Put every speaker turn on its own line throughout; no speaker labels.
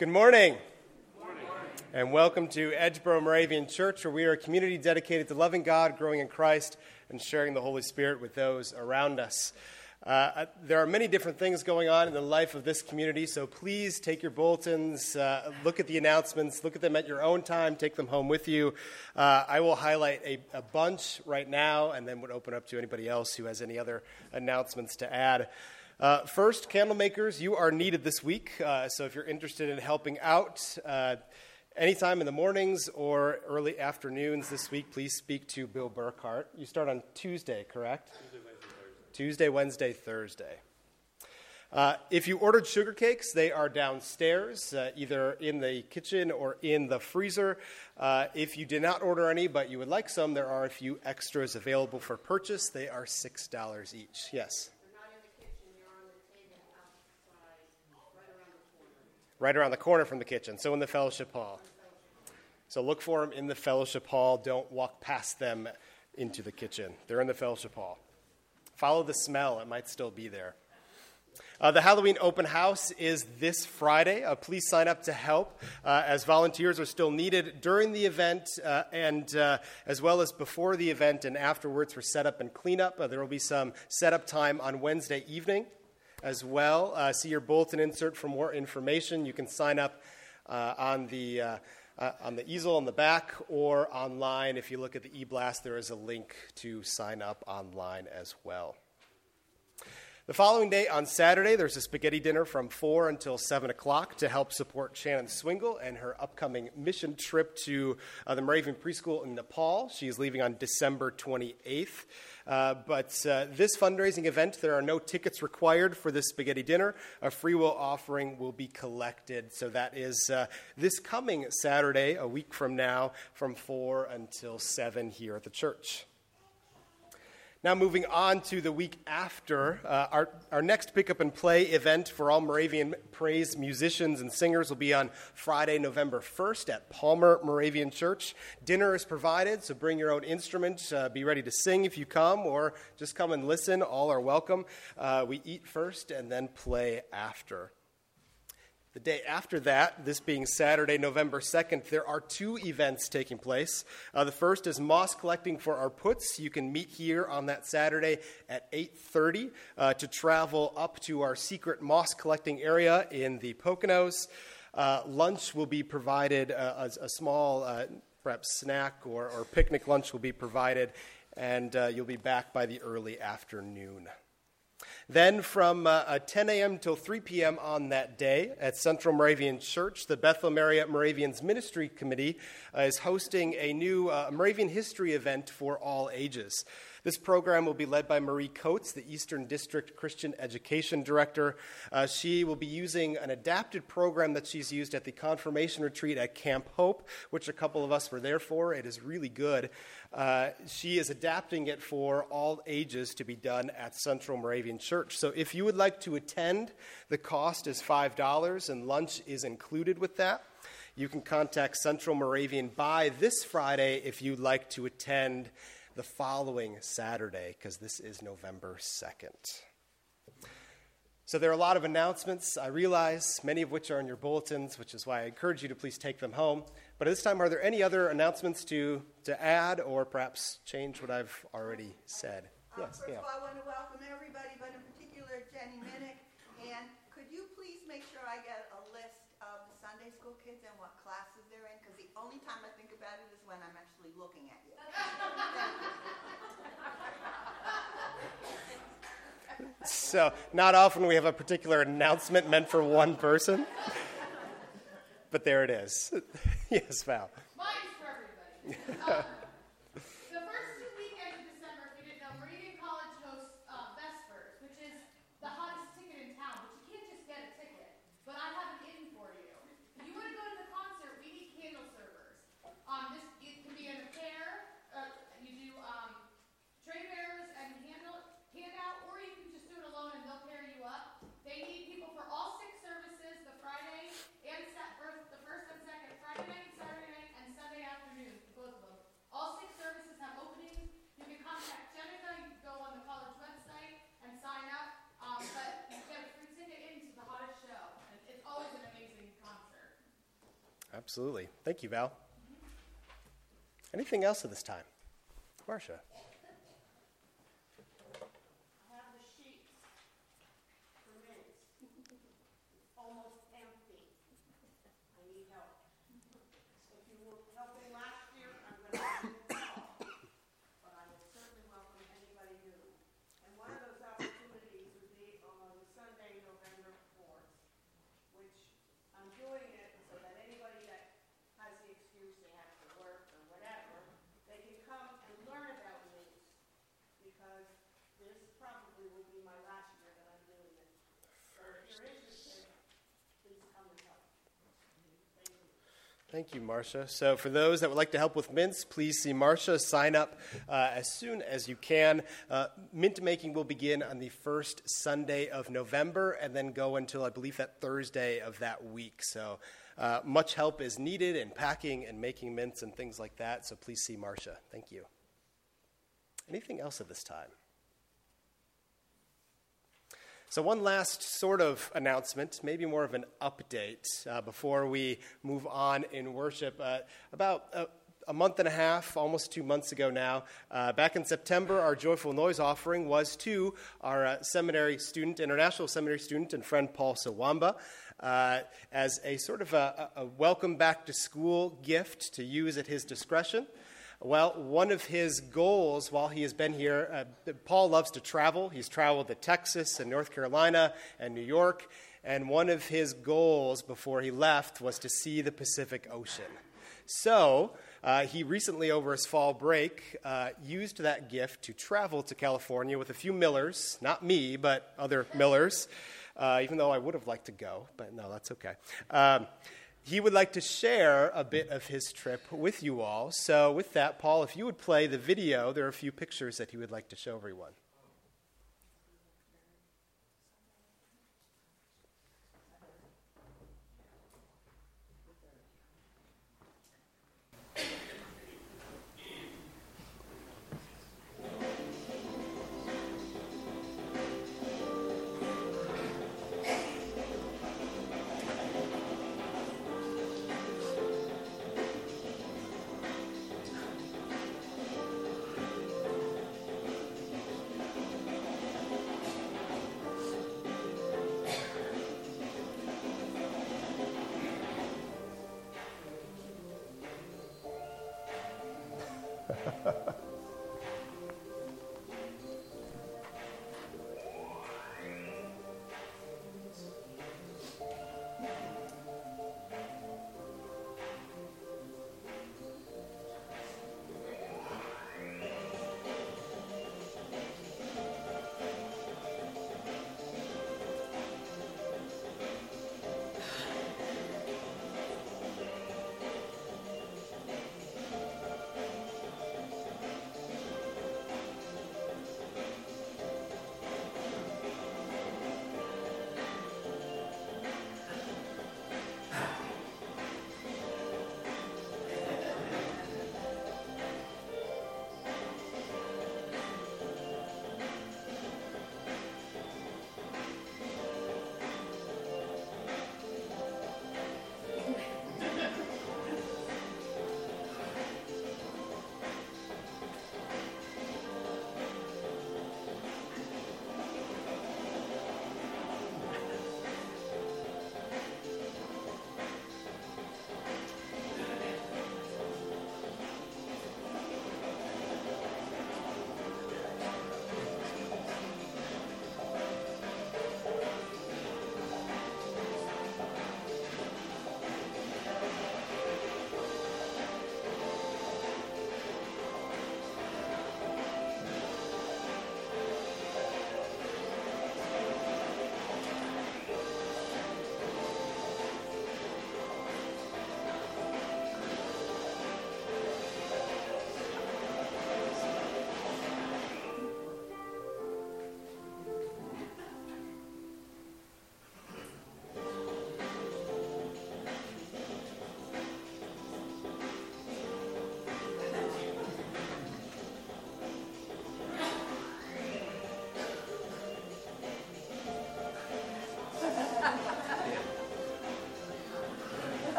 Good morning. And welcome to Edgeboro Moravian Church, where we are a community dedicated to loving God, growing in Christ, and sharing the Holy Spirit with those around us. Uh, there are many different things going on in the life of this community, so please take your bulletins, uh, look at the announcements, look at them at your own time, take them home with you. Uh, I will highlight a, a, bunch right now and then would open up to anybody else who has any other announcements to add. Uh, first, candle makers, you are needed this week, uh, so if you're interested in helping out, uh, anytime in the mornings or early afternoons this week, please speak to Bill Burkhart. You start on Tuesday, correct? Tuesday, Wednesday, Thursday. Uh, if you ordered sugar cakes, they are downstairs, uh, either in the kitchen or in the freezer. Uh, if you did not order any, but you would like some, there are a few extras available for purchase. They are $6 each. Yes? Right around the corner from the kitchen, so in the fellowship hall. So look for them in the fellowship hall. Don't walk past them into the kitchen. They're in the fellowship hall. Follow the smell, it might still be there. Uh, the Halloween open house is this Friday. Uh, please sign up to help, uh, as volunteers are still needed during the event, uh, and uh, as well as before the event and afterwards for setup and cleanup. Uh, there will be some setup time on Wednesday evening as well. Uh, see your bulletin insert for more information. You can sign up uh, on the uh, uh on the easel on the back or online. If you look at the e-blast, there is a link to sign up online as well. The following day, on Saturday, there's a spaghetti dinner from 4 until 7 o'clock to help support Shannon Swingle and her upcoming mission trip to uh, the Moravian Preschool in Nepal. She is leaving on December 28th. Uh, but uh, this fundraising event, there are no tickets required for this spaghetti dinner. A free will offering will be collected. So that is uh, this coming Saturday, a week from now, from 4 until 7 here at the church. Now, moving on to the week after, uh, our, our next Pick Up and Play event for all Moravian praise musicians and singers will be on Friday, November 1st at Palmer Moravian Church. Dinner is provided, so bring your own instrument. Uh, be ready to sing if you come, or just come and listen. All are welcome. Uh, we eat first and then play after. The day after that, this being Saturday, November 2nd, there are two events taking place. Uh, the first is moss collecting for our putz. You can meet here on that Saturday at 8.30 uh, to travel up to our secret moss collecting area in the Poconos. Uh, lunch will be provided, uh, a, a, small uh, perhaps snack or, or, picnic lunch will be provided, and uh, you'll be back by the early afternoon. Then from uh, uh 10 a.m. till 3 p.m. on that day at Central Moravian Church, the Bethlehem area Moravians Ministry Committee uh, is hosting a new uh, Moravian history event for all ages. This program will be led by Marie Coates, the Eastern District Christian Education Director. Uh, she will be using an adapted program that she's used at the confirmation retreat at Camp Hope, which a couple of us were there for. It is really good. Uh, she is adapting it for all ages to be done at Central Moravian Church. So if you would like to attend, the cost is $5 and lunch is included with that. You can contact Central Moravian by this Friday if you'd like to attend the following Saturday, because this is November 2nd. So there are a lot of announcements, I realize, many of which are in your bulletins, which is why I encourage you to please take them home. But at this time, are there any other announcements to, to add or perhaps change what I've already said?
Uh, yes, first yeah. of all, I want to welcome everybody, but in particular Jenny Minnick. And could you please make sure I get a list of the Sunday school kids and what classes they're in? Because the only time I think about it is when I'm actually looking at you.
So, not often we have a particular announcement meant for one person, but there it is. yes, Val.
Mine's for everybody.
Um, Absolutely. Thank you, Val. Anything else at this time? Marcia.
I have the sheets for minutes. Almost empty. I need help. If you were helping last year, I'm gonna have you help. But I will certainly welcome anybody new. And one of those opportunities would be on Sunday, November fourth, which I'm doing it so that anybody that has the excuse they have to work or whatever, they can come and learn about me because this probably will be my last year that I'm doing it. So if you're interested, please come and help. Thank you.
Marcia. So, for those that would like to help with mints, please see Marcia. Sign up uh, as soon as you can. Uh, mint making will begin on the first Sunday of November and then go until, I believe, that Thursday of that week. So, uh, much help is needed in packing and making mints and things like that. So, please see Marcia. Thank you. Anything else at this time? So, one last sort of announcement, maybe more of an update uh, before we move on in worship. Uh, about a, a month and a half, almost two months ago now, uh, back in September, our Joyful Noise offering was to our uh, seminary student, international seminary student, and friend Paul Sawamba. Uh, as a sort of a, a welcome back to school gift to use at his discretion. Well, one of his goals while he has been here, uh, Paul loves to travel. He's traveled to Texas and North Carolina and New York. And one of his goals before he left was to see the Pacific Ocean. So, uh, he recently, over his fall break, uh, used that gift to travel to California with a few Millers, not me, but other Millers, uh, even though I would have liked to go, but no, that's okay. Um, he would like to share a bit of his trip with you all. So, with that, Paul, if you would play the video, there are a few pictures that he would like to show everyone.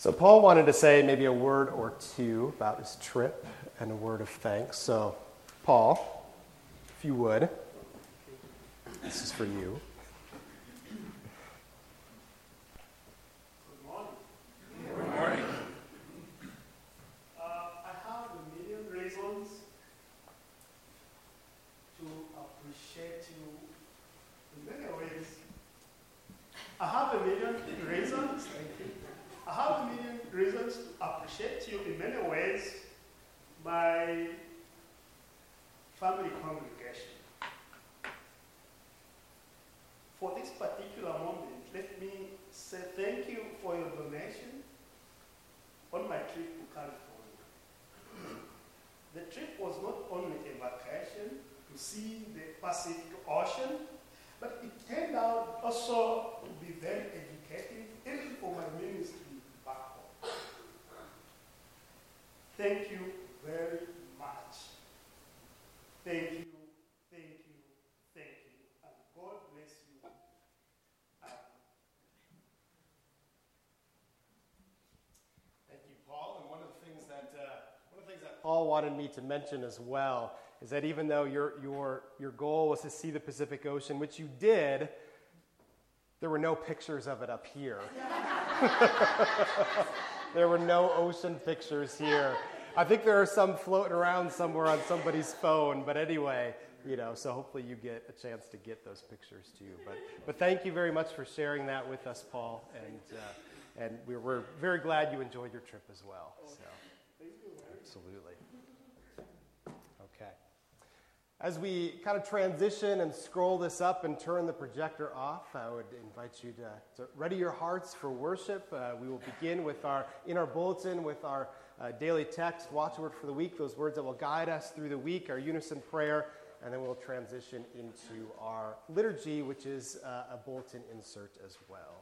So, Paul wanted to say maybe a word or two about his trip and a word of thanks. So, Paul, if you would, this is for you.
Good morning. Good morning. Uh, I have a million reasons to appreciate you in many ways. I have a million reasons. Thank you. I have a million reasons to appreciate you in many ways. My family congregation. For this particular moment, let me say thank you for your donation on my trip to California. The trip was not only a vacation to see the Pacific Ocean, but it turned out also be very educative, even for my ministry back home. Thank you very much. Thank you, thank you, thank you, and God bless you.
Thank you, Paul. And one of the things that uh, one of the things that Paul wanted me to mention as well is that even though your your your goal was to see the Pacific Ocean, which you did, there were no pictures of it up here. there were no ocean pictures here. I think there are some floating around somewhere on somebody's phone, but anyway, you know, so hopefully you get a chance to get those pictures too. But, but thank you very much for sharing that with us, Paul, and, uh, and we're, we're very glad you enjoyed your trip as well. So, absolutely. Okay. As we kind of transition and scroll this up and turn the projector off, I would invite you to, to ready your hearts for worship. Uh, we will begin with our in our bulletin with our uh, daily text, watchword for the week, those words that will guide us through the week, our unison prayer, and then we'll transition into our liturgy, which is uh, a bulletin insert as well.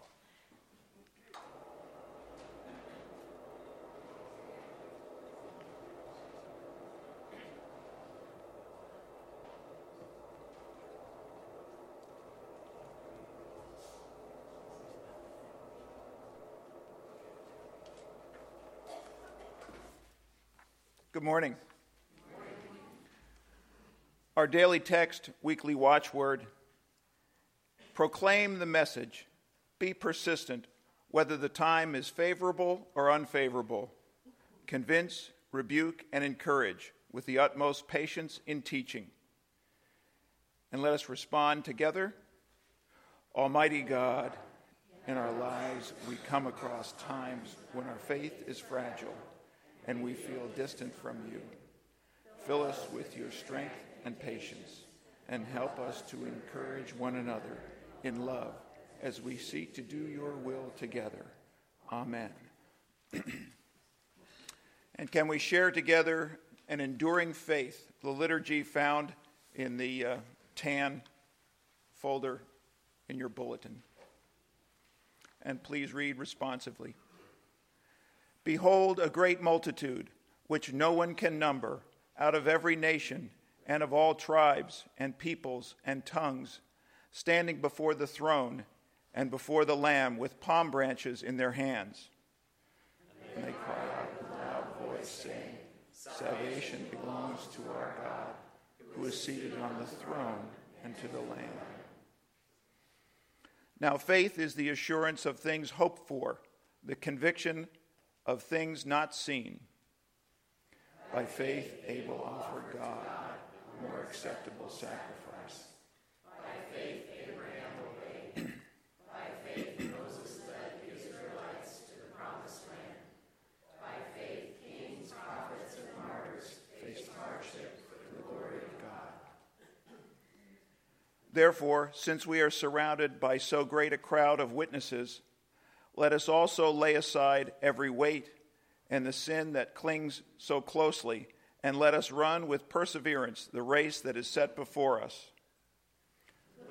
Good morning. Our daily text, weekly watchword proclaim the message, be persistent, whether the time is favorable or unfavorable. Convince, rebuke, and encourage with the utmost patience in teaching. And let us respond together. Almighty God, in our lives we come across times when our faith is fragile and we feel distant from you. Fill us with your strength and patience, and help us to encourage one another in love as we seek to do your will together. Amen. and can we share together an enduring faith, the liturgy found in the uh, tan folder in your bulletin? And please read responsively. Behold, a great multitude, which no one can number, out of every nation and of all tribes and peoples and tongues, standing before the throne and before the Lamb with palm branches in their hands. And they cry out with a loud voice, saying, Salvation belongs to our God, who is seated on the throne and to the Lamb. Now, faith is the assurance of things hoped for, the conviction of things not seen. By faith, Abel offered God a more acceptable sacrifice. By faith, Abraham obeyed. By faith, Moses led the Israelites to the promised land. By faith, kings, prophets, and martyrs faced hardship for the glory of God. Therefore, since we are surrounded by so great a crowd of witnesses, let us also lay aside every weight and the sin that clings so closely, and let us run with perseverance the race that is set before us,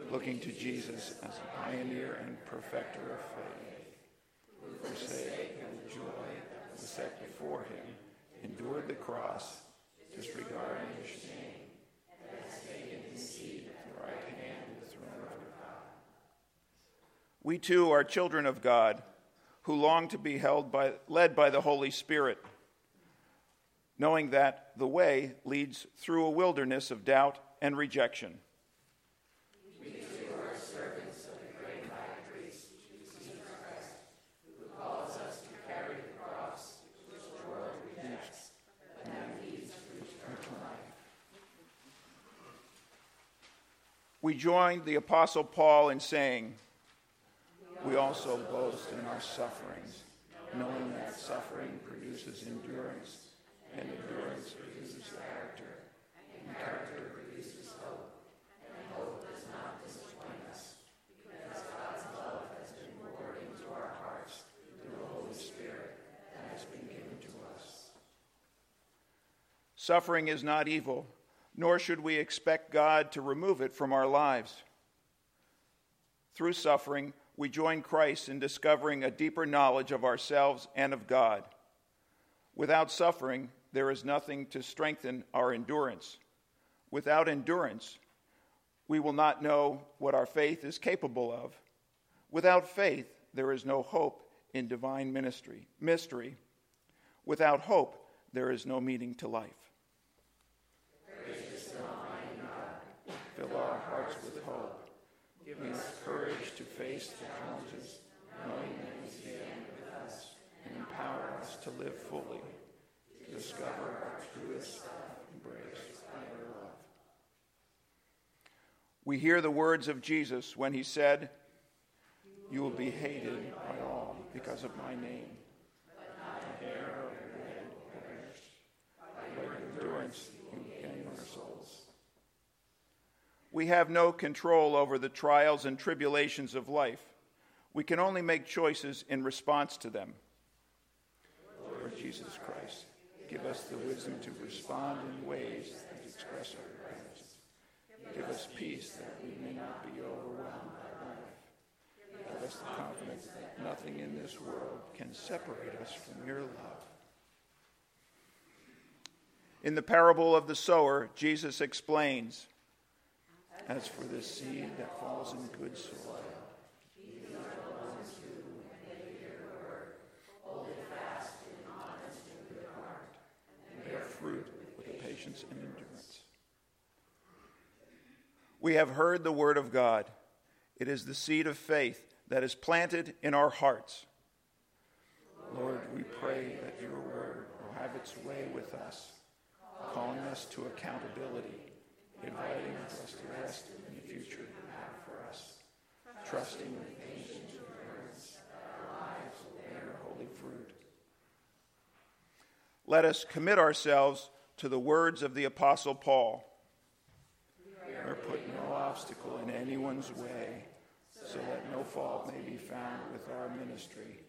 looking to Jesus as a pioneer and perfecter of faith, who for sake of the joy that was set before him, endured the cross, disregarding the shame, and has taken his seat at the right hand of the throne of God. We too are children of God who long to be held by, led by the Holy Spirit, knowing that the way leads through a wilderness of doubt and rejection. We join the Apostle Paul in saying, We also boast in our sufferings, knowing that suffering produces endurance, and endurance produces character, and character produces hope. And hope does not disappoint us, because God's love has been poured into our hearts through the Holy Spirit that has been given to us. Suffering is not evil nor should we expect God to remove it from our lives. Through suffering, we join Christ in discovering a deeper knowledge of ourselves and of God. Without suffering, there is nothing to strengthen our endurance. Without endurance, we will not know what our faith is capable of. Without faith, there is no hope in divine ministry, mystery. Without hope, there is no meaning to life. fill our hearts with hope. Give us courage face the challenges, knowing that you stand with us, and empower us to live fully, to discover our truest self, embrace by your love. We hear the words of Jesus when he said, You will be hated by all because of my name. Of your. By endurance you gain our souls. We have no control over the trials and tribulations of life. We can only make choices in response to them. Lord Jesus Christ, give us the wisdom to respond in ways that express our gratitude. Give us peace that we may not be overwhelmed by life. Give us the confidence that nothing in this world can separate us from your love. In the parable of the sower, Jesus explains as for the seed that falls in good soil, and endurance. We have heard the word of God. It is the seed of faith that is planted in our hearts. Lord, we pray that your word will have its way with us, calling us to accountability inviting us to rest in the future you have for us, trusting with patience and endurance our lives will bear holy fruit. Let us commit ourselves to the words of the Apostle Paul. Or put no obstacle in anyone's way, so that no fault may be found with our ministry.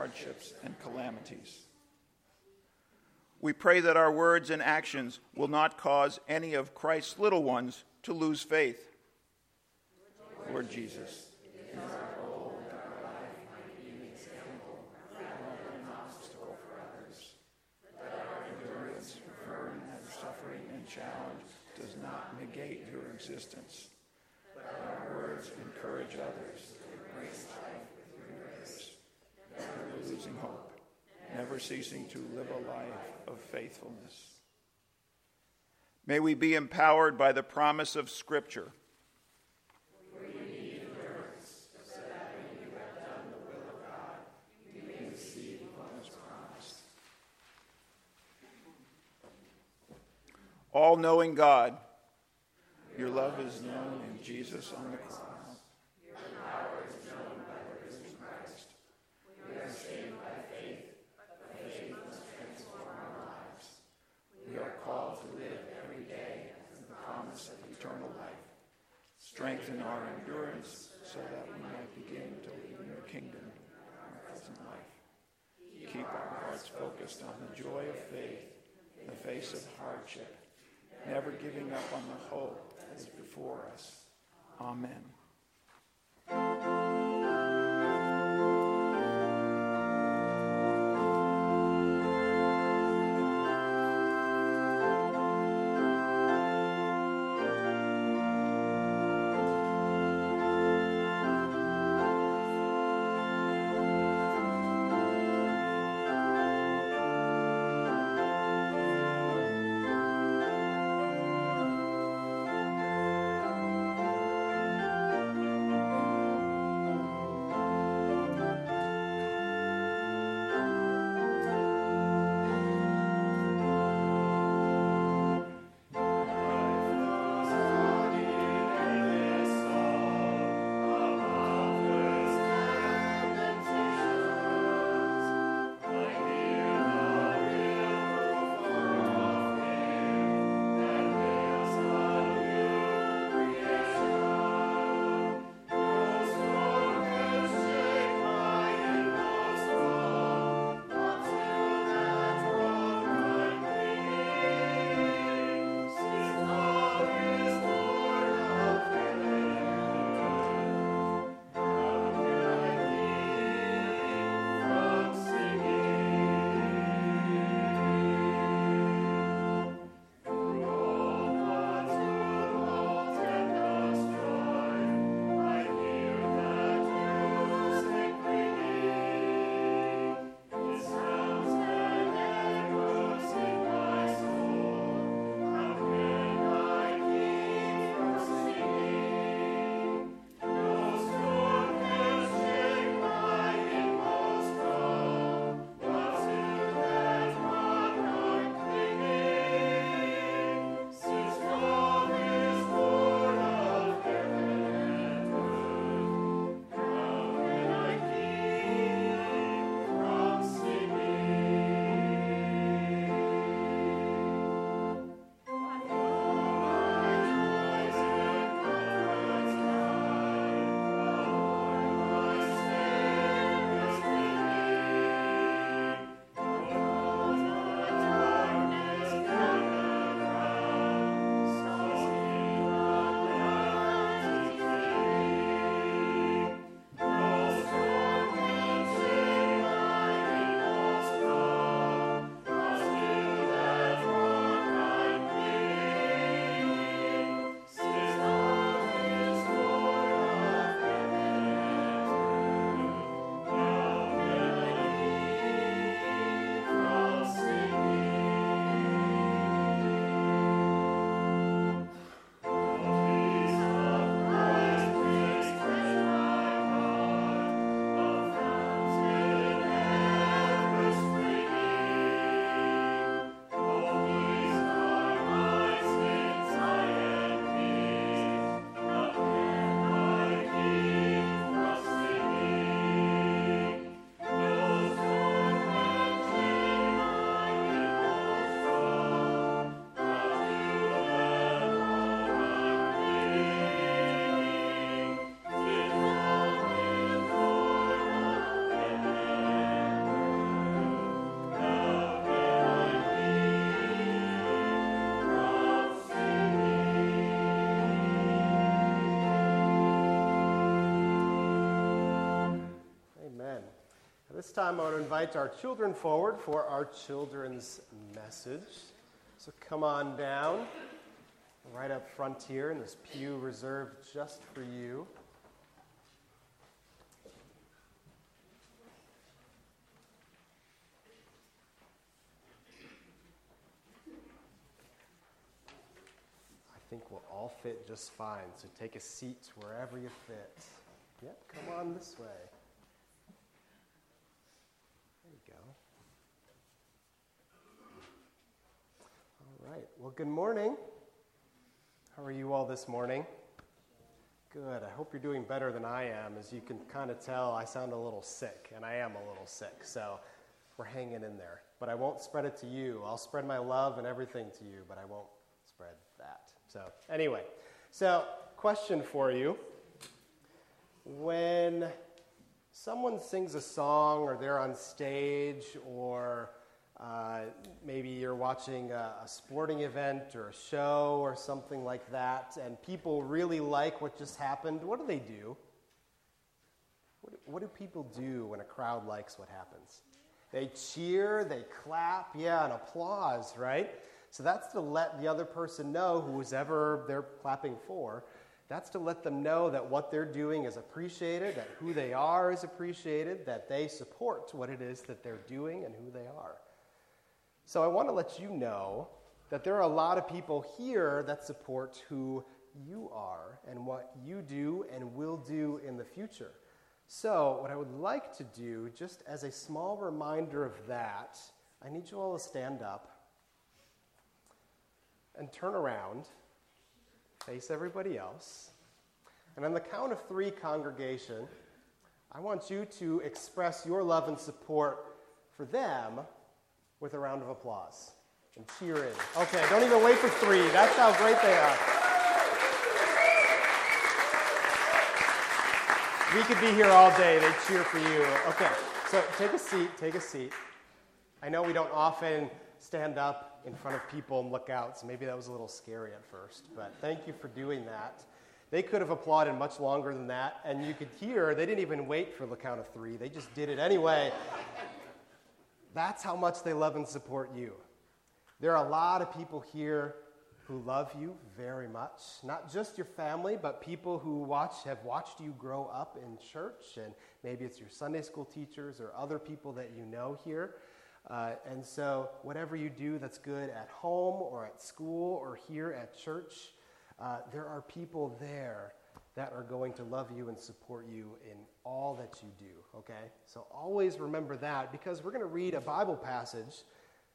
Hardships, and calamities. We pray that our words and actions will not cause any of Christ's little ones to lose faith. Lord Jesus, challenge does not negate your existence. But our words encourage others to embrace life never losing hope, never ceasing to live a life of faithfulness. May we be empowered by the promise of Scripture. All knowing God, your love is known in Jesus on the cross. Strengthen our endurance so that we might begin to live in your kingdom in our present life. Keep our hearts focused on the joy of faith in the face of hardship, never giving up on the hope that is before us. Amen.
This time I want to invite our children forward for our children's message. So come on down, right up front here in this pew reserved just for you. I think we'll all fit just fine, so take a seat wherever you fit. Yep, come on this way. There you go. All right. Well, good morning. How are you all this morning? Good. I hope you're doing better than I am. As you can kind of tell, I sound a little sick, and I am a little sick. So we're hanging in there. But I won't spread it to you. I'll spread my love and everything to you, but I won't spread that. So, anyway, so question for you. When someone sings a song or they're on stage or uh, maybe you're watching a, a, sporting event or a show or something like that, and people really like what just happened. What do they do? What, what do people do when a crowd likes what happens? They cheer, they clap, yeah, and applause, right? So that's to let the other person know, who's ever they're clapping for, that's to let them know that what they're doing is appreciated, that who they are is appreciated, that they support what it is that they're doing and who they are. So I want to let you know that there are a lot of people here that support who you are and what you do and will do in the future. So, what I would like to do, just as a small reminder of that, I need you all to stand up and turn around, face everybody else. And on the count of three, congregation, I want you to express your love and support for them with a round of applause and cheer in. Okay, don't even wait for three. That's how great they are. We could be here all day. They cheer for you. Okay, so take a seat. Take a seat. I know we don't often stand up in front of people and look out, so maybe that was a little scary at first, but thank you for doing that. They could have applauded much longer than that, and you could hear they didn't even wait for the count of three, they just did it anyway. That's how much they love and support you. There are a lot of people here who love you very much. Not just your family, but people who watch have watched you grow up in church, and maybe it's your Sunday school teachers or other people that you know here. Uh, and so, whatever you do that's good at home or at school or here at church, uh, there are people there that are going to love you and support you in all that you do, okay? So always remember that because we're going to read a Bible passage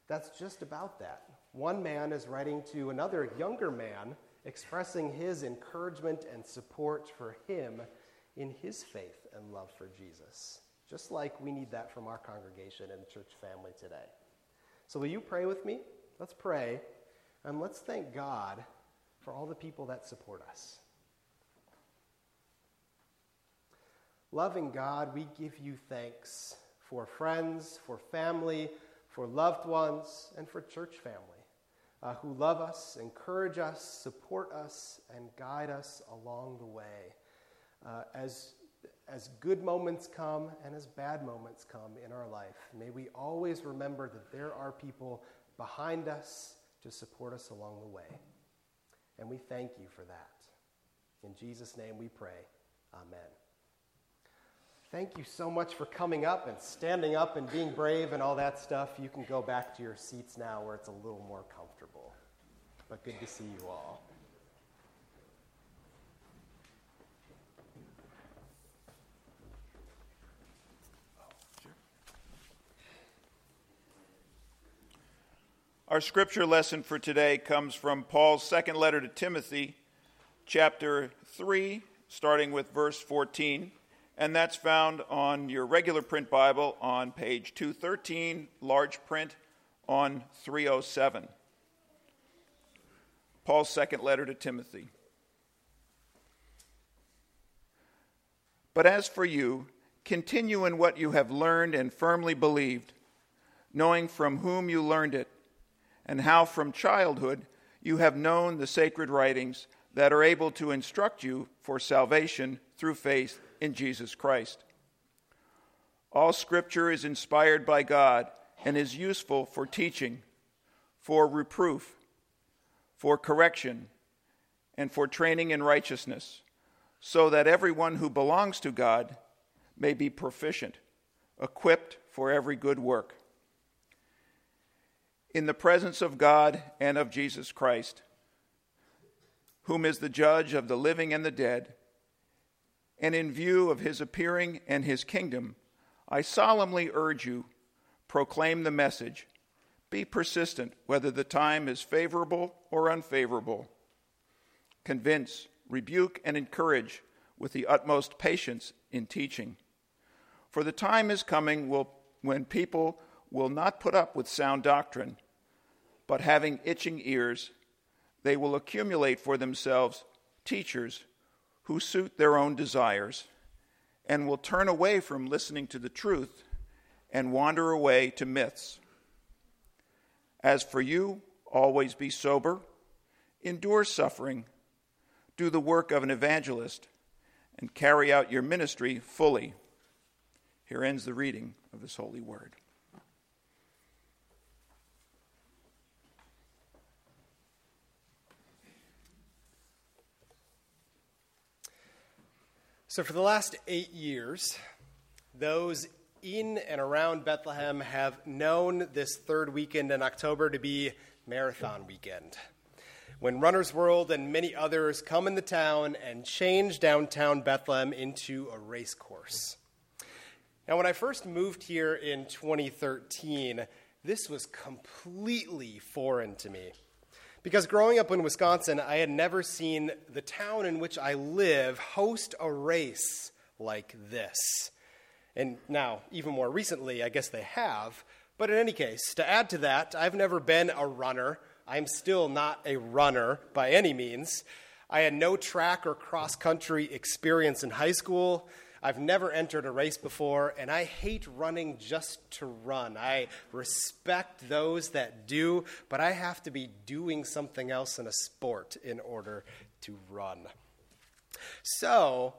that's just about that. One man is writing to another younger man expressing his encouragement and support for him in his faith and love for Jesus, just like we need that from our congregation and church family today. So, will you pray with me? Let's pray, and let's thank God for all the people that support us. Loving God, we give you thanks for friends, for family, for loved ones, and for church family uh, who love us, encourage us, support us, and guide us along the way. Uh, as, as good moments come and as bad moments come in our life, may we always remember that there are people behind us to support us along the way. And we thank you for that. In Jesus' name we pray. Amen. Thank you so much for coming up and standing up and being brave and all that stuff. You can go back to your seats now where it's a little more comfortable. But good to see you all.
Our scripture lesson for today comes from Paul's second letter to Timothy, chapter 3, starting with verse 14. And that's found on your regular print Bible on page 213, large print on 307. Paul's second letter to Timothy. But as for you, continue in what you have learned and firmly believed, knowing from whom you learned it and how from childhood you have known the sacred writings that are able to instruct you for salvation through faith in Jesus Christ. All scripture is inspired by God and is useful for teaching, for reproof, for correction, and for training in righteousness, so that everyone who belongs to God may be proficient, equipped for every good work. In the presence of God and of Jesus Christ, whom is the judge of the living and the dead, and in view of his appearing and his kingdom, I solemnly urge you proclaim the message. Be persistent, whether the time is favorable or unfavorable. Convince, rebuke, and encourage with the utmost patience in teaching. For the time is coming will, when people will not put up with sound doctrine, but having itching ears, they will accumulate for themselves teachers who suit their own desires and will turn away from listening to the truth and wander away to myths. As for you, always be sober, endure suffering, do the work of an evangelist, and carry out your ministry fully. Here ends the reading of this holy word.
So, for the last eight years, those in and around Bethlehem have known this third weekend in October to be Marathon Weekend, when Runner's World and many others come in the town and change downtown Bethlehem into a race course. Now, when I first moved here in 2013, this was completely foreign to me. Because growing up in Wisconsin, I had never seen the town in which I live host a race like this. And now, even more recently, I guess they have. But in any case, to add to that, I've never been a runner. I'm still not a runner by any means. I had no track or cross country experience in high school. I've never entered a race before, and I hate running just to run. I respect those that do, but I have to be doing something else in a sport in order to run. So,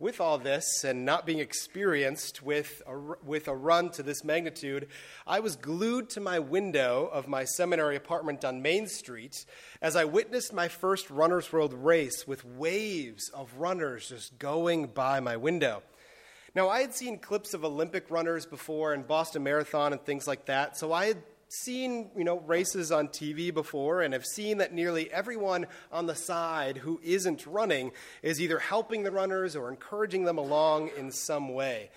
with all this and not being experienced with a, with a run to this magnitude, I was glued to my window of my seminary apartment on Main Street as I witnessed my first Runner's World race with waves of runners just going by my window. Now, I had seen clips of Olympic runners before and Boston Marathon and things like that, so I had seen you know races on TV before and have seen that nearly everyone on the side who isn't running is either helping the runners or encouraging them along in some way.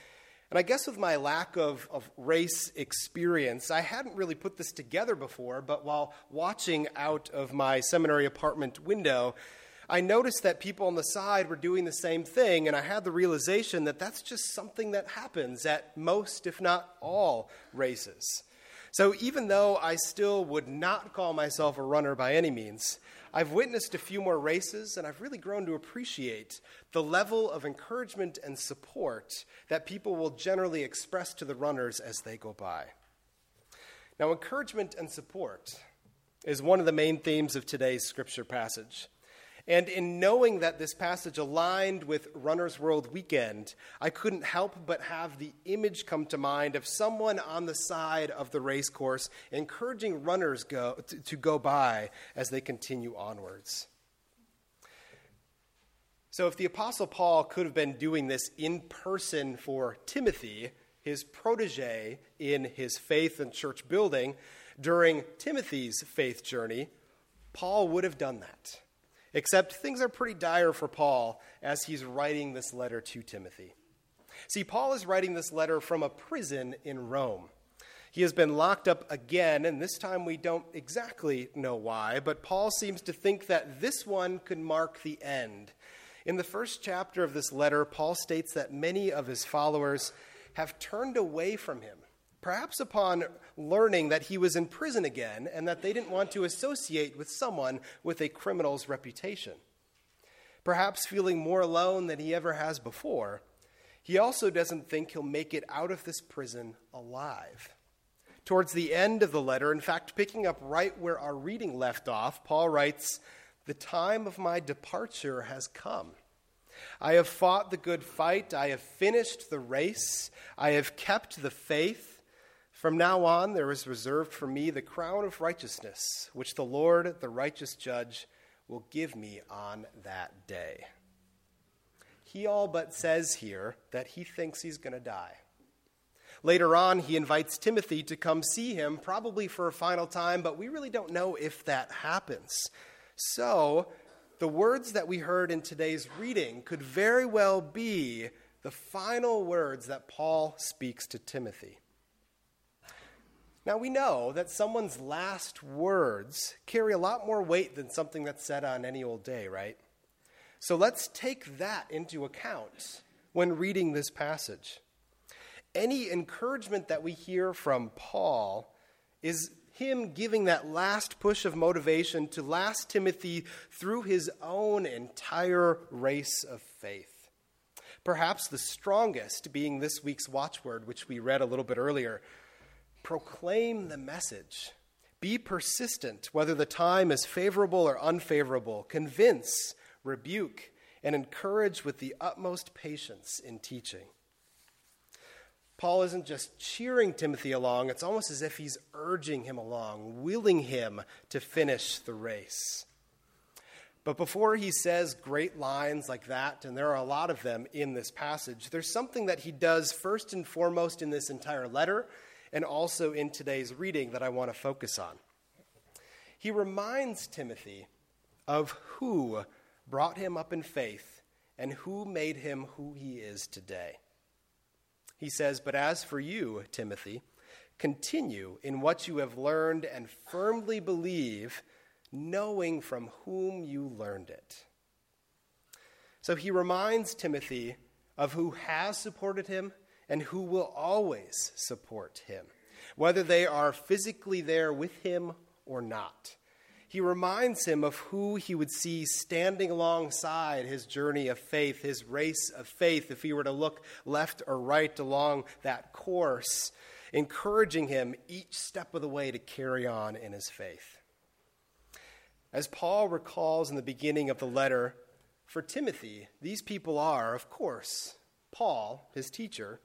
And I guess with my lack of, of race experience, I hadn't really put this together before, but while watching out of my seminary apartment window, I noticed that people on the side were doing the same thing, and I had the realization that that's just something that happens at most, if not all, races. So even though I still would not call myself a runner by any means, I've witnessed a few more races and I've really grown to appreciate the level of encouragement and support that people will generally express to the runners as they go by. Now, encouragement and support is one of the main themes of today's scripture passage. And in knowing that this passage aligned with Runner's World Weekend, I couldn't help but have the image come to mind of someone on the side of the race course encouraging runners go, to, to go by as they continue onwards. So, if the Apostle Paul could have been doing this in person for Timothy, his protege in his faith and church building, during Timothy's faith journey, Paul would have done that. Except things are pretty dire for Paul as he's writing this letter to Timothy. See, Paul is writing this letter from a prison in Rome. He has been locked up again, and this time we don't exactly know why, but Paul seems to think that this one could mark the end. In the first chapter of this letter, Paul states that many of his followers have turned away from him perhaps upon learning that he was in prison again and that they didn't want to associate with someone with a criminal's reputation. Perhaps feeling more alone than he ever has before, he also doesn't think he'll make it out of this prison alive. Towards the end of the letter, in fact, picking up right where our reading left off, Paul writes, The time of my departure has come. I have fought the good fight. I have finished the race. I have kept the faith. From now on, there is reserved for me the crown of righteousness, which the Lord, the righteous judge, will give me on that day. He all but says here that he thinks he's going to die. Later on, he invites Timothy to come see him, probably for a final time, but we really don't know if that happens. So, the words that we heard in today's reading could very well be the final words that Paul speaks to Timothy. Now, we know that someone's last words carry a lot more weight than something that's said on any old day, right? So let's take that into account when reading this passage any encouragement that we hear from Paul is him giving that last push of motivation to last Timothy through his own entire race of faith. Perhaps the strongest being this week's watchword, which we read a little bit earlier proclaim the message. Be persistent, whether the time is favorable or unfavorable. Convince, rebuke, and encourage with the utmost patience in teaching. Paul isn't just cheering Timothy along, it's almost as if he's urging him along, willing him to finish the race. But before he says great lines like that, and there are a lot of them in this passage, there's something that he does first and foremost in this entire letter and also in today's reading that I want to focus on. He reminds Timothy of who brought him up in faith and who made him who he is today. He says, But as for you, Timothy, continue in what you have learned and firmly believe, knowing from whom you learned it. So he reminds Timothy of who has supported him and who will always support him, whether they are physically there with him or not he reminds him of who he would see standing alongside his journey of faith, his race of faith, if he were to look left or right along that course, encouraging him each step of the way to carry on in his faith. As Paul recalls in the beginning of the letter, for Timothy, these people are, of course, Paul, his teacher,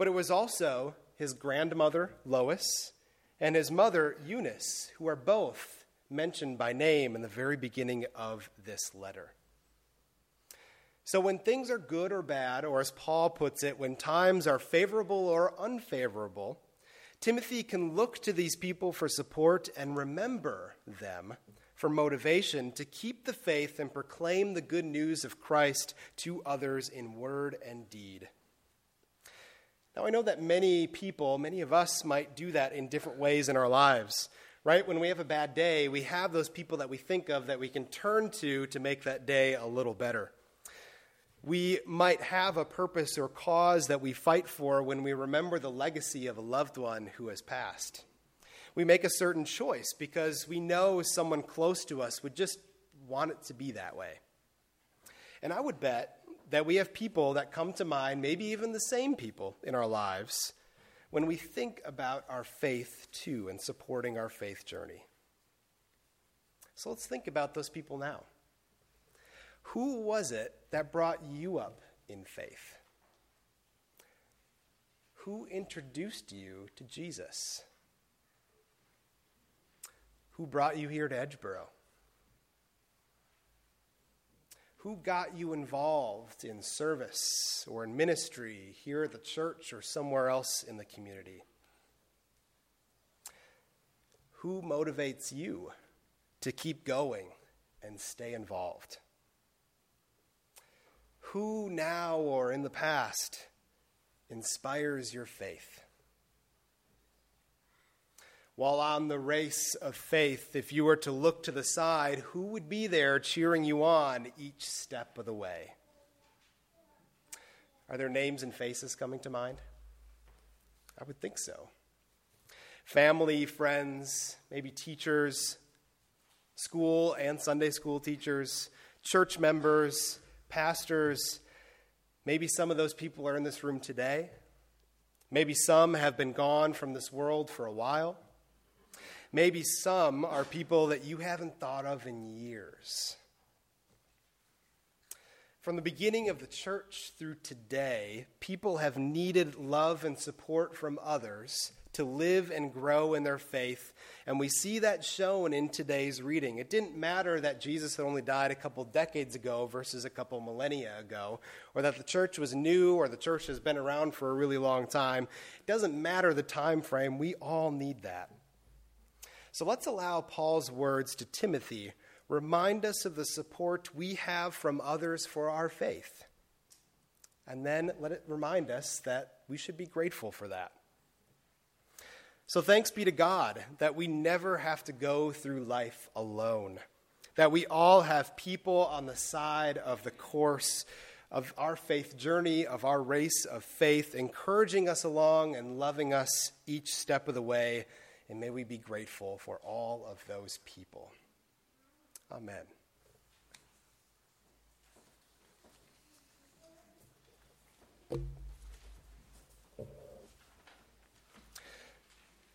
but it was also his grandmother, Lois, and his mother, Eunice, who are both mentioned by name in the very beginning of this letter. So, when things are good or bad, or as Paul puts it, when times are favorable or unfavorable, Timothy can look to these people for support and remember them for motivation to keep the faith and proclaim the good news of Christ to others in word and deed. Now, I know that many people, many of us, might do that in different ways in our lives right? When we have a bad day, we have those people that we think of that we can turn to to make that day a little better. We might have a purpose or cause that we fight for when we remember the legacy of a loved one who has passed. We make a certain choice because we know someone close to us would just want it to be that way. And I would bet that we have people that come to mind, maybe even the same people in our lives, when we think about our faith too and supporting our faith journey. So let's think about those people now. Who was it that brought you up in faith? Who introduced you to Jesus? Who brought you here to Edgeboro? Who got you involved in service or in ministry here at the church or somewhere else in the community? Who motivates you to keep going and stay involved? Who now or in the past inspires your faith? While on the race of faith, if you were to look to the side, who would be there cheering you on each step of the way? Are there names and faces coming to mind? I would think so. Family, friends, maybe teachers, school and Sunday school teachers, church members, pastors. Maybe some of those people are in this room today. Maybe some have been gone from this world for a while. Maybe some are people that you haven't thought of in years. From the beginning of the church through today, people have needed love and support from others to live and grow in their faith. And we see that shown in today's reading. It didn't matter that Jesus had only died a couple decades ago versus a couple millennia ago, or that the church was new or the church has been around for a really long time. It doesn't matter the time frame. We all need that. So let's allow Paul's words to Timothy remind us of the support we have from others for our faith. And then let it remind us that we should be grateful for that. So thanks be to God that we never have to go through life alone, that we all have people on the side of the course of our faith journey, of our race of faith, encouraging us along and loving us each step of the way. And may we be grateful for all of those people. Amen.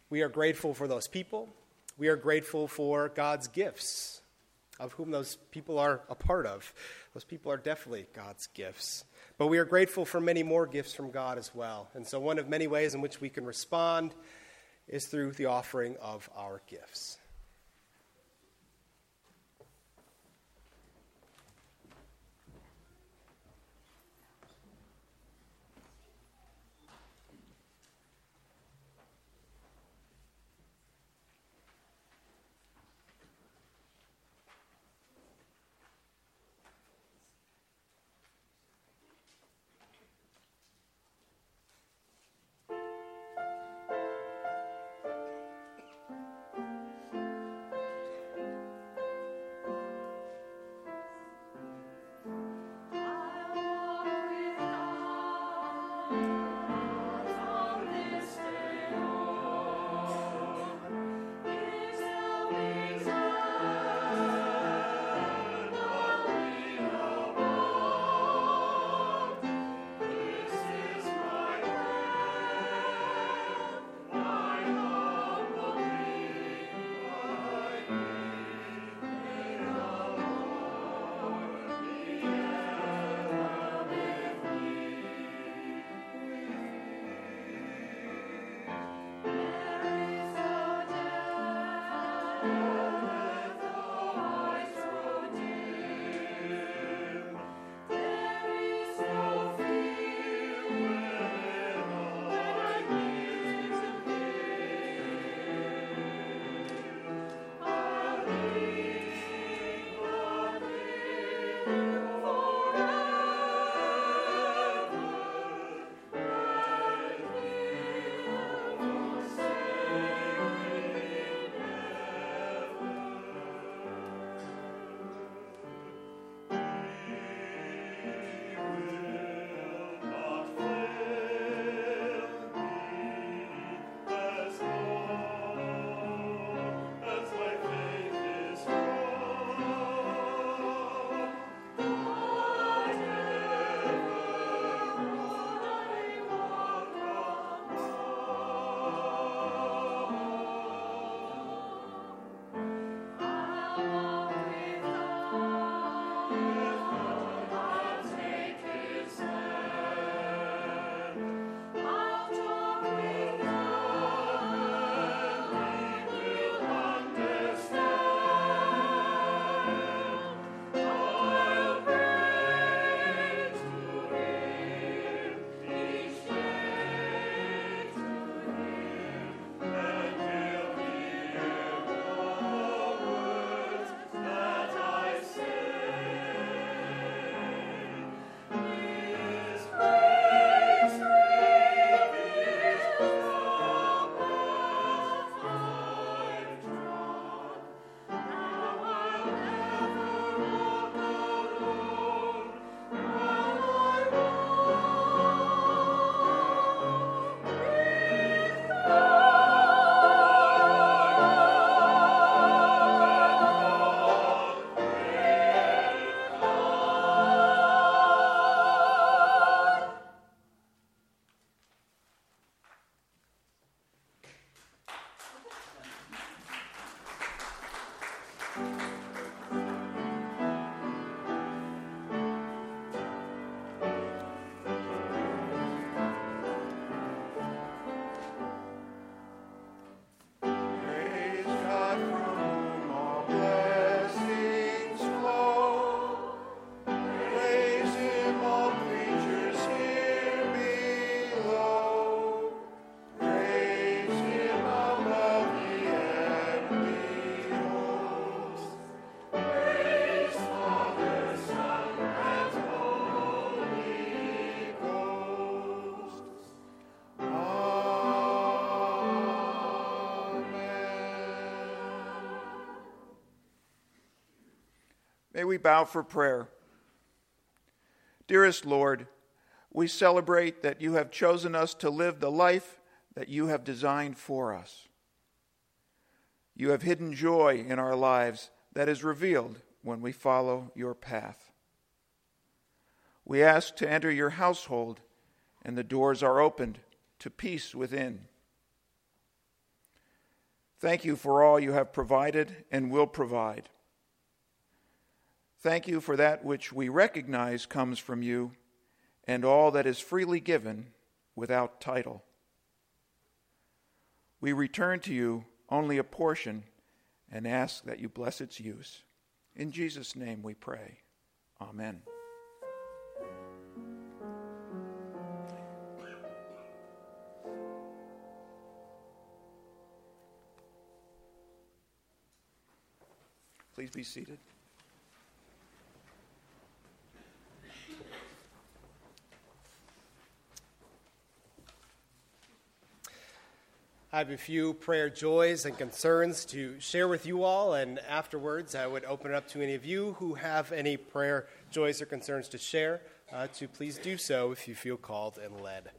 We are grateful for those people. We are grateful for God's gifts, of whom those people are a part of. Those people are definitely God's gifts. But we are grateful for many more gifts from God as well. And so, one of many ways in which we can respond is through the offering of our gifts.
We bow for prayer. Dearest Lord, we celebrate that you have chosen us to live the life that you have designed for us. You have hidden joy in our lives that is revealed when we follow your path. We ask to enter your household, and the doors are opened to peace within. Thank you for all you have provided and will provide. Thank you for that which we recognize comes from you and all that is freely given without title. We return to you only a portion and ask that you bless its use. In Jesus' name we pray. Amen. Please be seated.
I have a few prayer joys and concerns to share with you all, and afterwards I would open it up to any of you who have any prayer joys or concerns to share uh, to please do so if you feel called and led.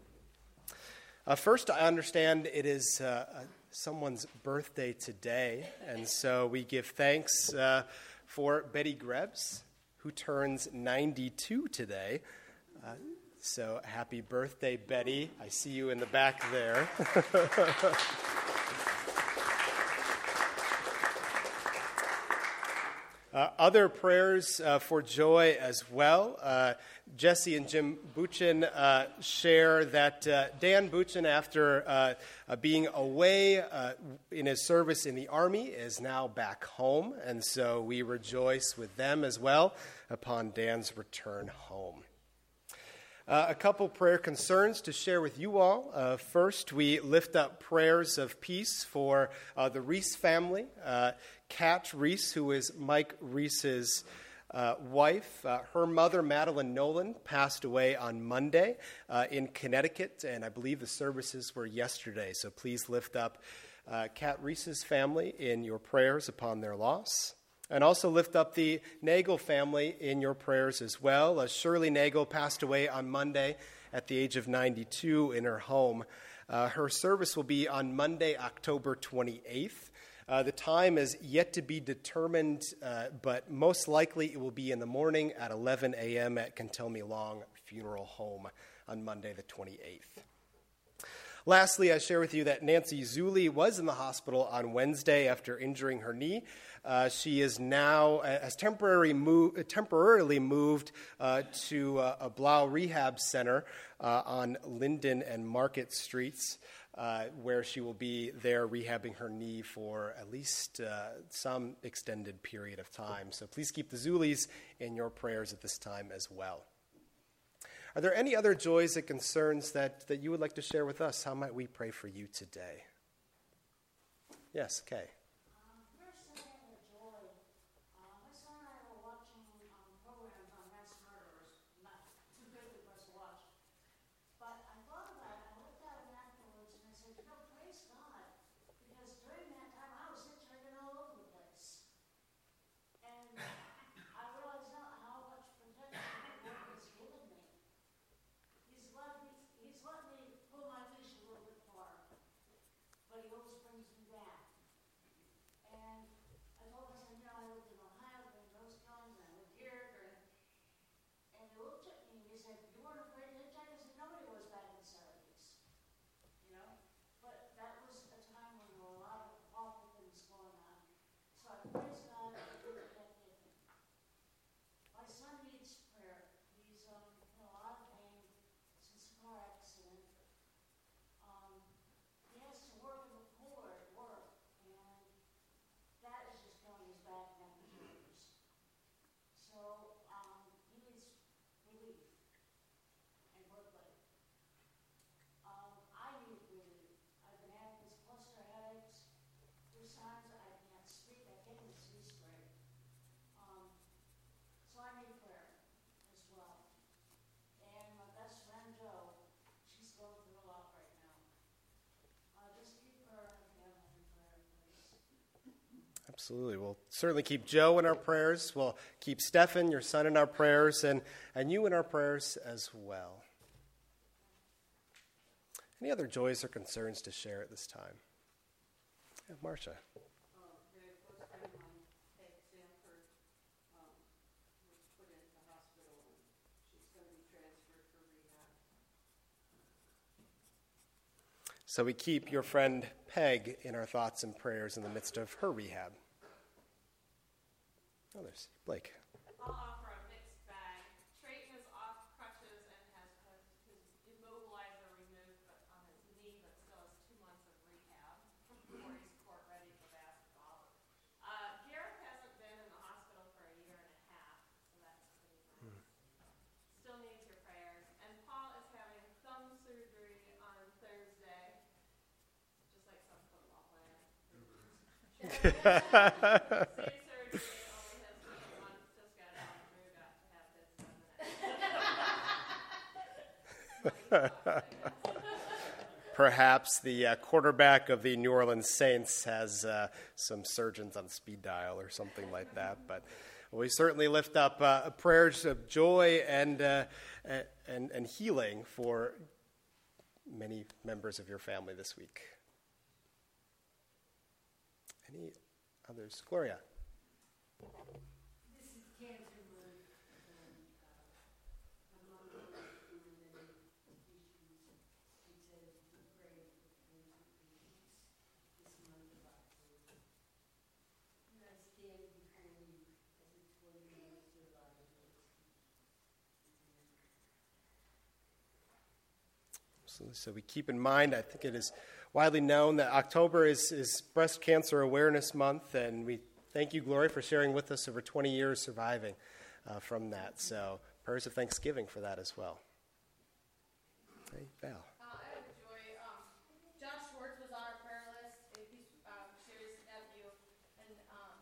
Uh, first, I understand it is uh, uh someone's birthday today, and so we give thanks uh, for Betty Grebs, who turns 92 today. So happy birthday, Betty. I see you in the back there. Uh, other prayers uh, for joy as well. Uh, Jesse and Jim Buchin uh, share that uh, Dan Buchin, after uh, being away in his service in the Army, is now back home. And so we rejoice with them as well upon Dan's return home. Uh, a couple prayer concerns to share with you all. Uh, first, we lift up prayers of peace for uh, the Reese family. Uh, Kat Reese, who is Mike Reese's uh, wife, uh, her mother, Madeline Nolan, passed away on Monday in Connecticut, and I believe the services were yesterday. So please lift up Kat Reese's family in your prayers upon their loss. And also lift up the Nagel family in your prayers as well. As Shirley Nagel passed away on Monday at the age of 92 in her home. Uh, her service will be on Monday, October 28th. Uh, the time is yet to be determined, uh, but most likely it will be in the morning at 11 a.m. at Cantelmi Long Funeral Home on Monday, the 28th. Lastly, I share with you that Nancy Zuli was in the hospital on Wednesday after injuring her knee. Uh, she is now uh, has temporary move, temporarily moved uh, to uh, a Blau Rehab Center uh, on Linden and Market Streets, where she will be there rehabbing her knee for at least some extended period of time. So please keep the Zulis in your prayers at this time as well. Are there any other joys and concerns that, that you would like to share with us? How might we pray for you today? Yes, okay. Absolutely. We'll certainly keep Joe in our prayers. We'll keep Stefan, your son, in our prayers, and, and you in our prayers as well. Any other joys or concerns to share at this time? Yeah, Marcia. So we keep your friend Peg in our thoughts and prayers in the midst of her rehab. Others. Blake.
I'll offer a mixed bag. Trayton is off crutches and has his immobilizer removed but on his knee, but still has two months of rehab before he's court ready for basketball. Uh, Gareth hasn't been in the hospital for a year and a half, so that's pretty nice. Still needs your prayers. And Paul is having thumb surgery on Thursday, just like some football player. Same surgery, only has been one, just got out and moved out to have his done
Perhaps the uh, quarterback of the New Orleans Saints has uh, some surgeons on speed dial or something like that. But we certainly lift up uh, prayers of joy and, uh, and, and healing for many members of your family this week. Any others? Gloria.
This is cancer month, and, uh, my mom was doing many issues. She said to pray for cancer patients this month of October. And I stand before you as a twenty-year survivor.
So, so we keep in mind, I think it is widely known that October is, is Breast Cancer Awareness Month, and we thank you, Glory, for sharing with us over 20 years surviving uh, from that. So, prayers of thanksgiving for that as well. Hey, Val.
Uh, I have a joy. Um, Josh Schwartz was on our prayer list. He's um, Sherry's nephew, and um,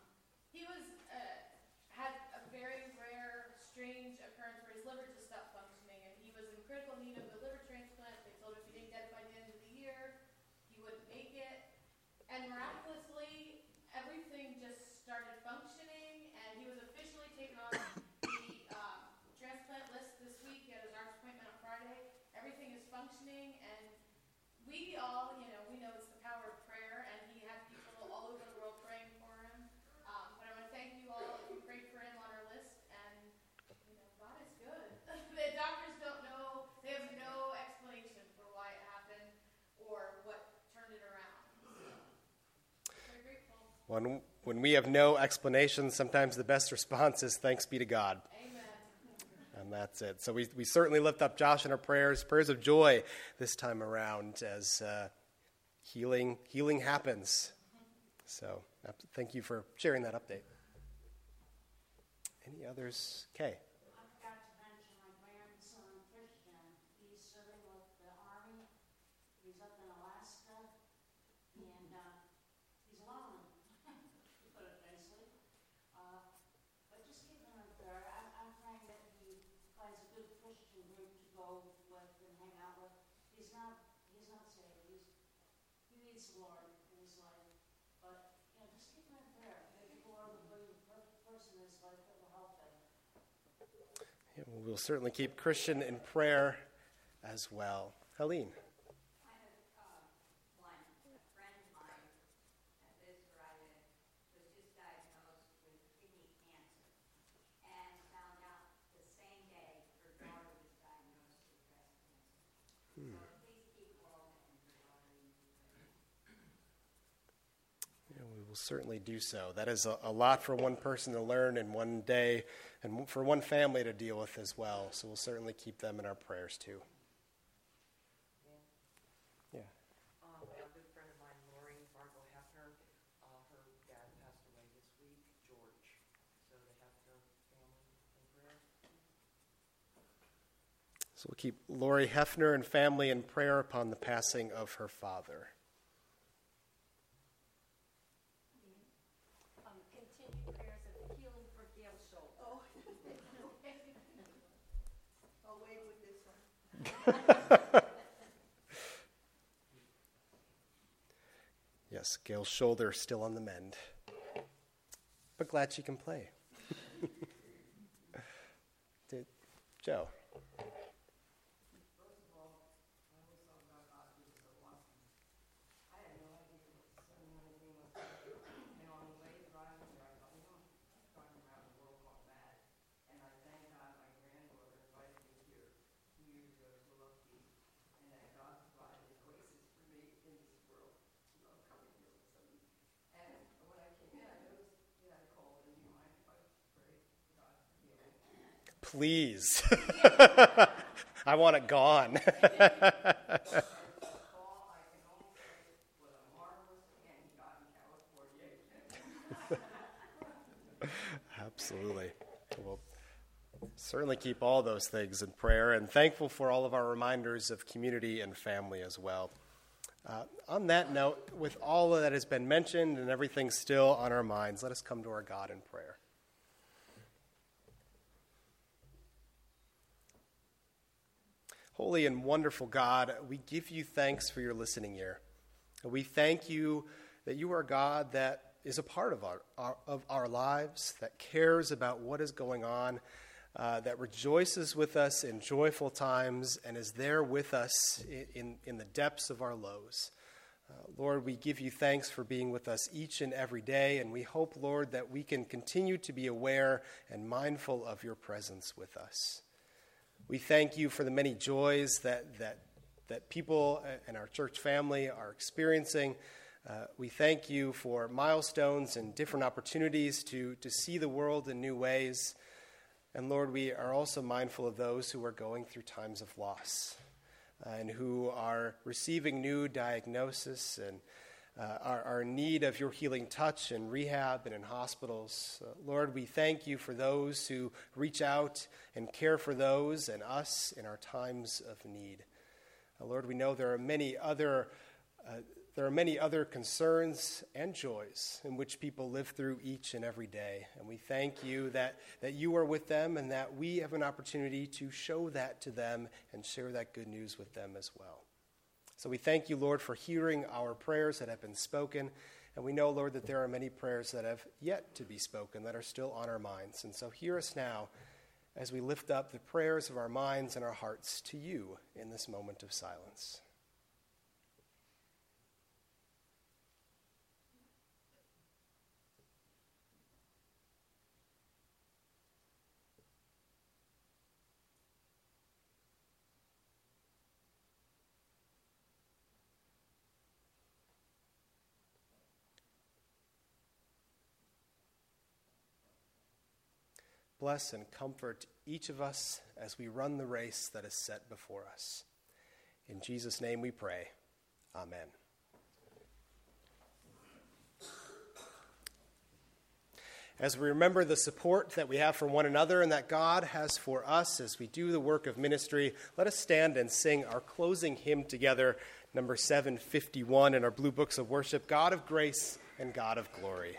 he was uh, had a very rare, strange occurrence where his liver just stopped functioning, and he was in critical need of a liver transplant. They told him if he didn't get it by the end of the year, he wouldn't make it. And miraculously, everything just started functioning, and he was officially taken off the um, transplant list this week. Had his arms appointment on Friday. Everything is functioning, and we all, you know, we know it's the power of prayer, and he had people all over the world praying for him. Um, but I want to thank you all if you prayed for him on our list, and you know, God is good. the doctors don't know; they have no explanation for why it happened or what turned it around. So, very grateful.
When, when we have no explanation, sometimes the best response is thanks be to God.
Amen.
And that's it. So we, we certainly lift up Josh in our prayers, prayers of joy this time around as uh, healing, healing happens. So thank you for sharing that update. Any others? Kay.
I forgot to mention my grandson Christian, he's serving with the army, he's up in Alaska, and, uh, he's lonely, to put it nicely. Uh, but just keep him in prayer, I, I'm praying that he finds a good Christian group to go with and hang out with. He's not, he's not saved, he's, he needs the Lord in his life, but, you know, just keep him in prayer. Maybe the Lord will bring the perfect person in his life that will help him.
Yeah, well, certainly keep Christian in prayer as well. Helene.
I have uh, one, a friend of mine that lives where I live was just diagnosed with kidney cancer and found out the same day her daughter was diagnosed with breast cancer. So please keep Walden and her daughter in your prayers.
Yeah, we will certainly do so. That is a, a lot for one person to learn in one day and for one family to deal with as well. So we'll certainly keep them in our prayers too. Yeah.
Um, a good friend of mine, Lori Fargo Hefner, uh, her dad passed away this week, George. So the Hefner family in prayer.
So we'll keep Lori Hefner and family in prayer upon the passing of her father.
Um, continued prayers of healing for Gail Schultz.
Oh. I'll wait with this one.
Yes, Gail's shoulder still on the mend. but glad she can play. Joe. Please. I want it gone. Absolutely. We'll certainly keep all those things in prayer and thankful for all of our reminders of community and family as well. Uh, on that note, with all that has been mentioned and everything still on our minds, let us come to our God in prayer. Holy and wonderful God, we give you thanks for your listening ear. We thank you that you are God that is a part of our, our of our lives, that cares about what is going on, uh, that rejoices with us in joyful times, and is there with us in, in, in the depths of our lows. Uh, Lord, we give you thanks for being with us each and every day, and we hope, Lord, that we can continue to be aware and mindful of your presence with us. We thank you for the many joys that, that, that people and our church family are experiencing. Uh, we thank you for milestones and different opportunities to, to see the world in new ways. And Lord, we are also mindful of those who are going through times of loss uh, and who are receiving new diagnosis and uh, are, in need of your healing touch in rehab and in hospitals. Uh, Lord, we thank you for those who reach out and care for those and us in our times of need. Uh, Lord, we know there are many other. Uh, there are many other concerns and joys in which people live through each and every day. And we thank you that, that you are with them and that we have an opportunity to show that to them and share that good news with them as well. So we thank you, Lord, for hearing our prayers that have been spoken. And we know, Lord, that there are many prayers that have yet to be spoken that are still on our minds. And so hear us now as we lift up the prayers of our minds and our hearts to you in this moment of silence. Bless and comfort each of us as we run the race that is set before us. In Jesus' name we pray. Amen. As we remember the support that we have for one another and that God has for us as we do the work of ministry, let us stand and sing our closing hymn together, number 751 in our Blue Books of Worship God of Grace and God of Glory.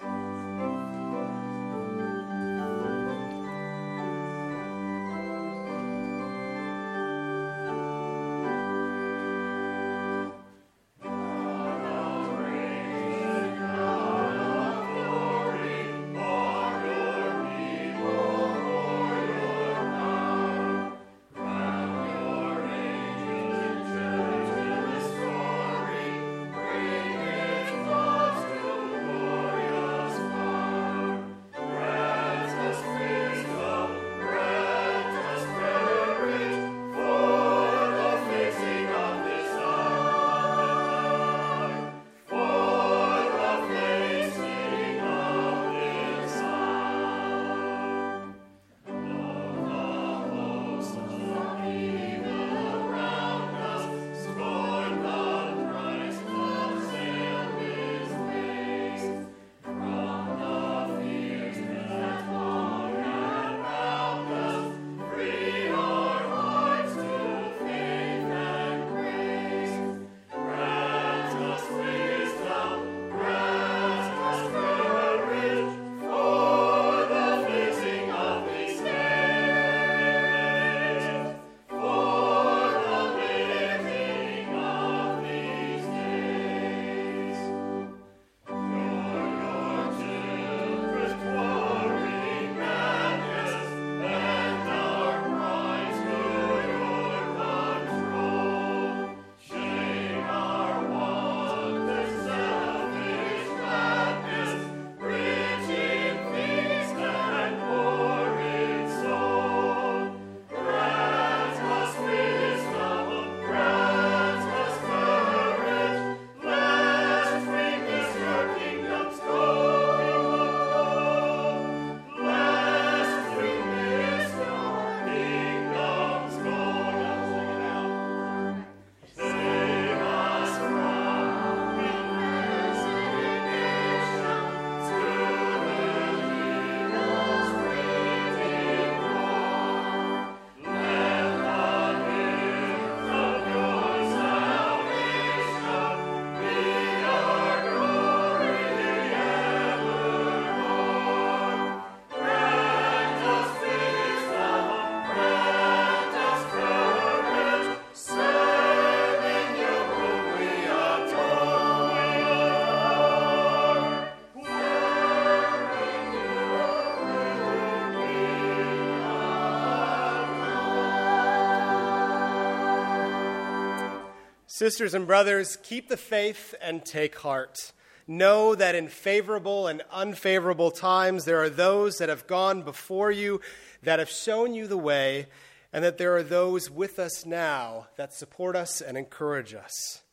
Sisters and brothers, keep the faith and take heart. Know that in favorable and unfavorable times, there are those that have gone before you that have shown you the way, and that there are those with us now that support us and encourage us.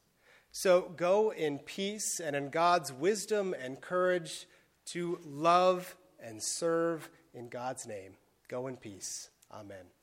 So go in peace and in God's wisdom and courage to love and serve in God's name. Go in peace. Amen.